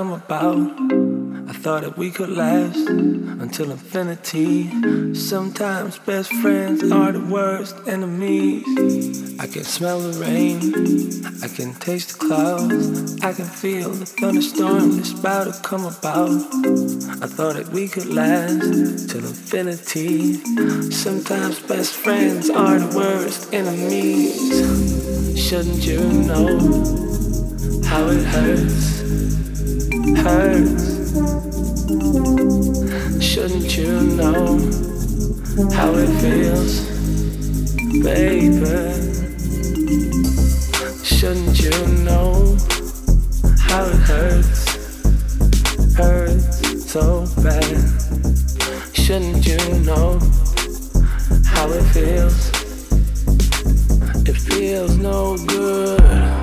come about. I thought that we could last until infinity. Sometimes best friends are the worst enemies. I can smell the rain, I can taste the clouds, I can feel the thunderstorm that's about to come about. I thought that we could last till infinity. Sometimes best friends are the worst enemies. Shouldn't you know how it hurts? Hurts. Shouldn't you know how it feels, baby? Shouldn't you know how it hurts? Hurts. so bad. Shouldn't you know how it feels? It feels no good.